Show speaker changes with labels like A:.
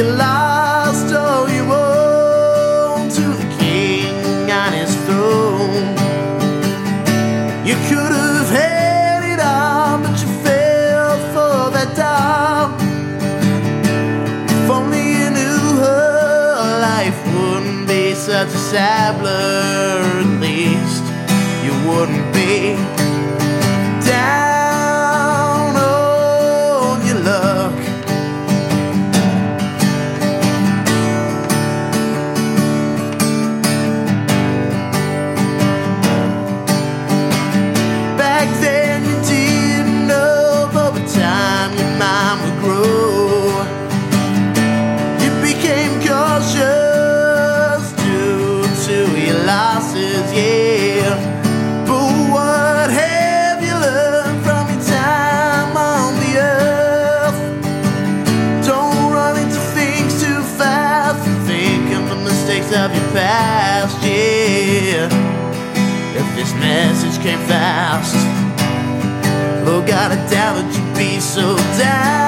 A: you lost all you own to the king on his throne. You could have had it all, but you fell for that doll. If only you knew her life wouldn't be such a sad blur, at least you wouldn't be If this message came fast, oh, got I doubt that you'd be so down.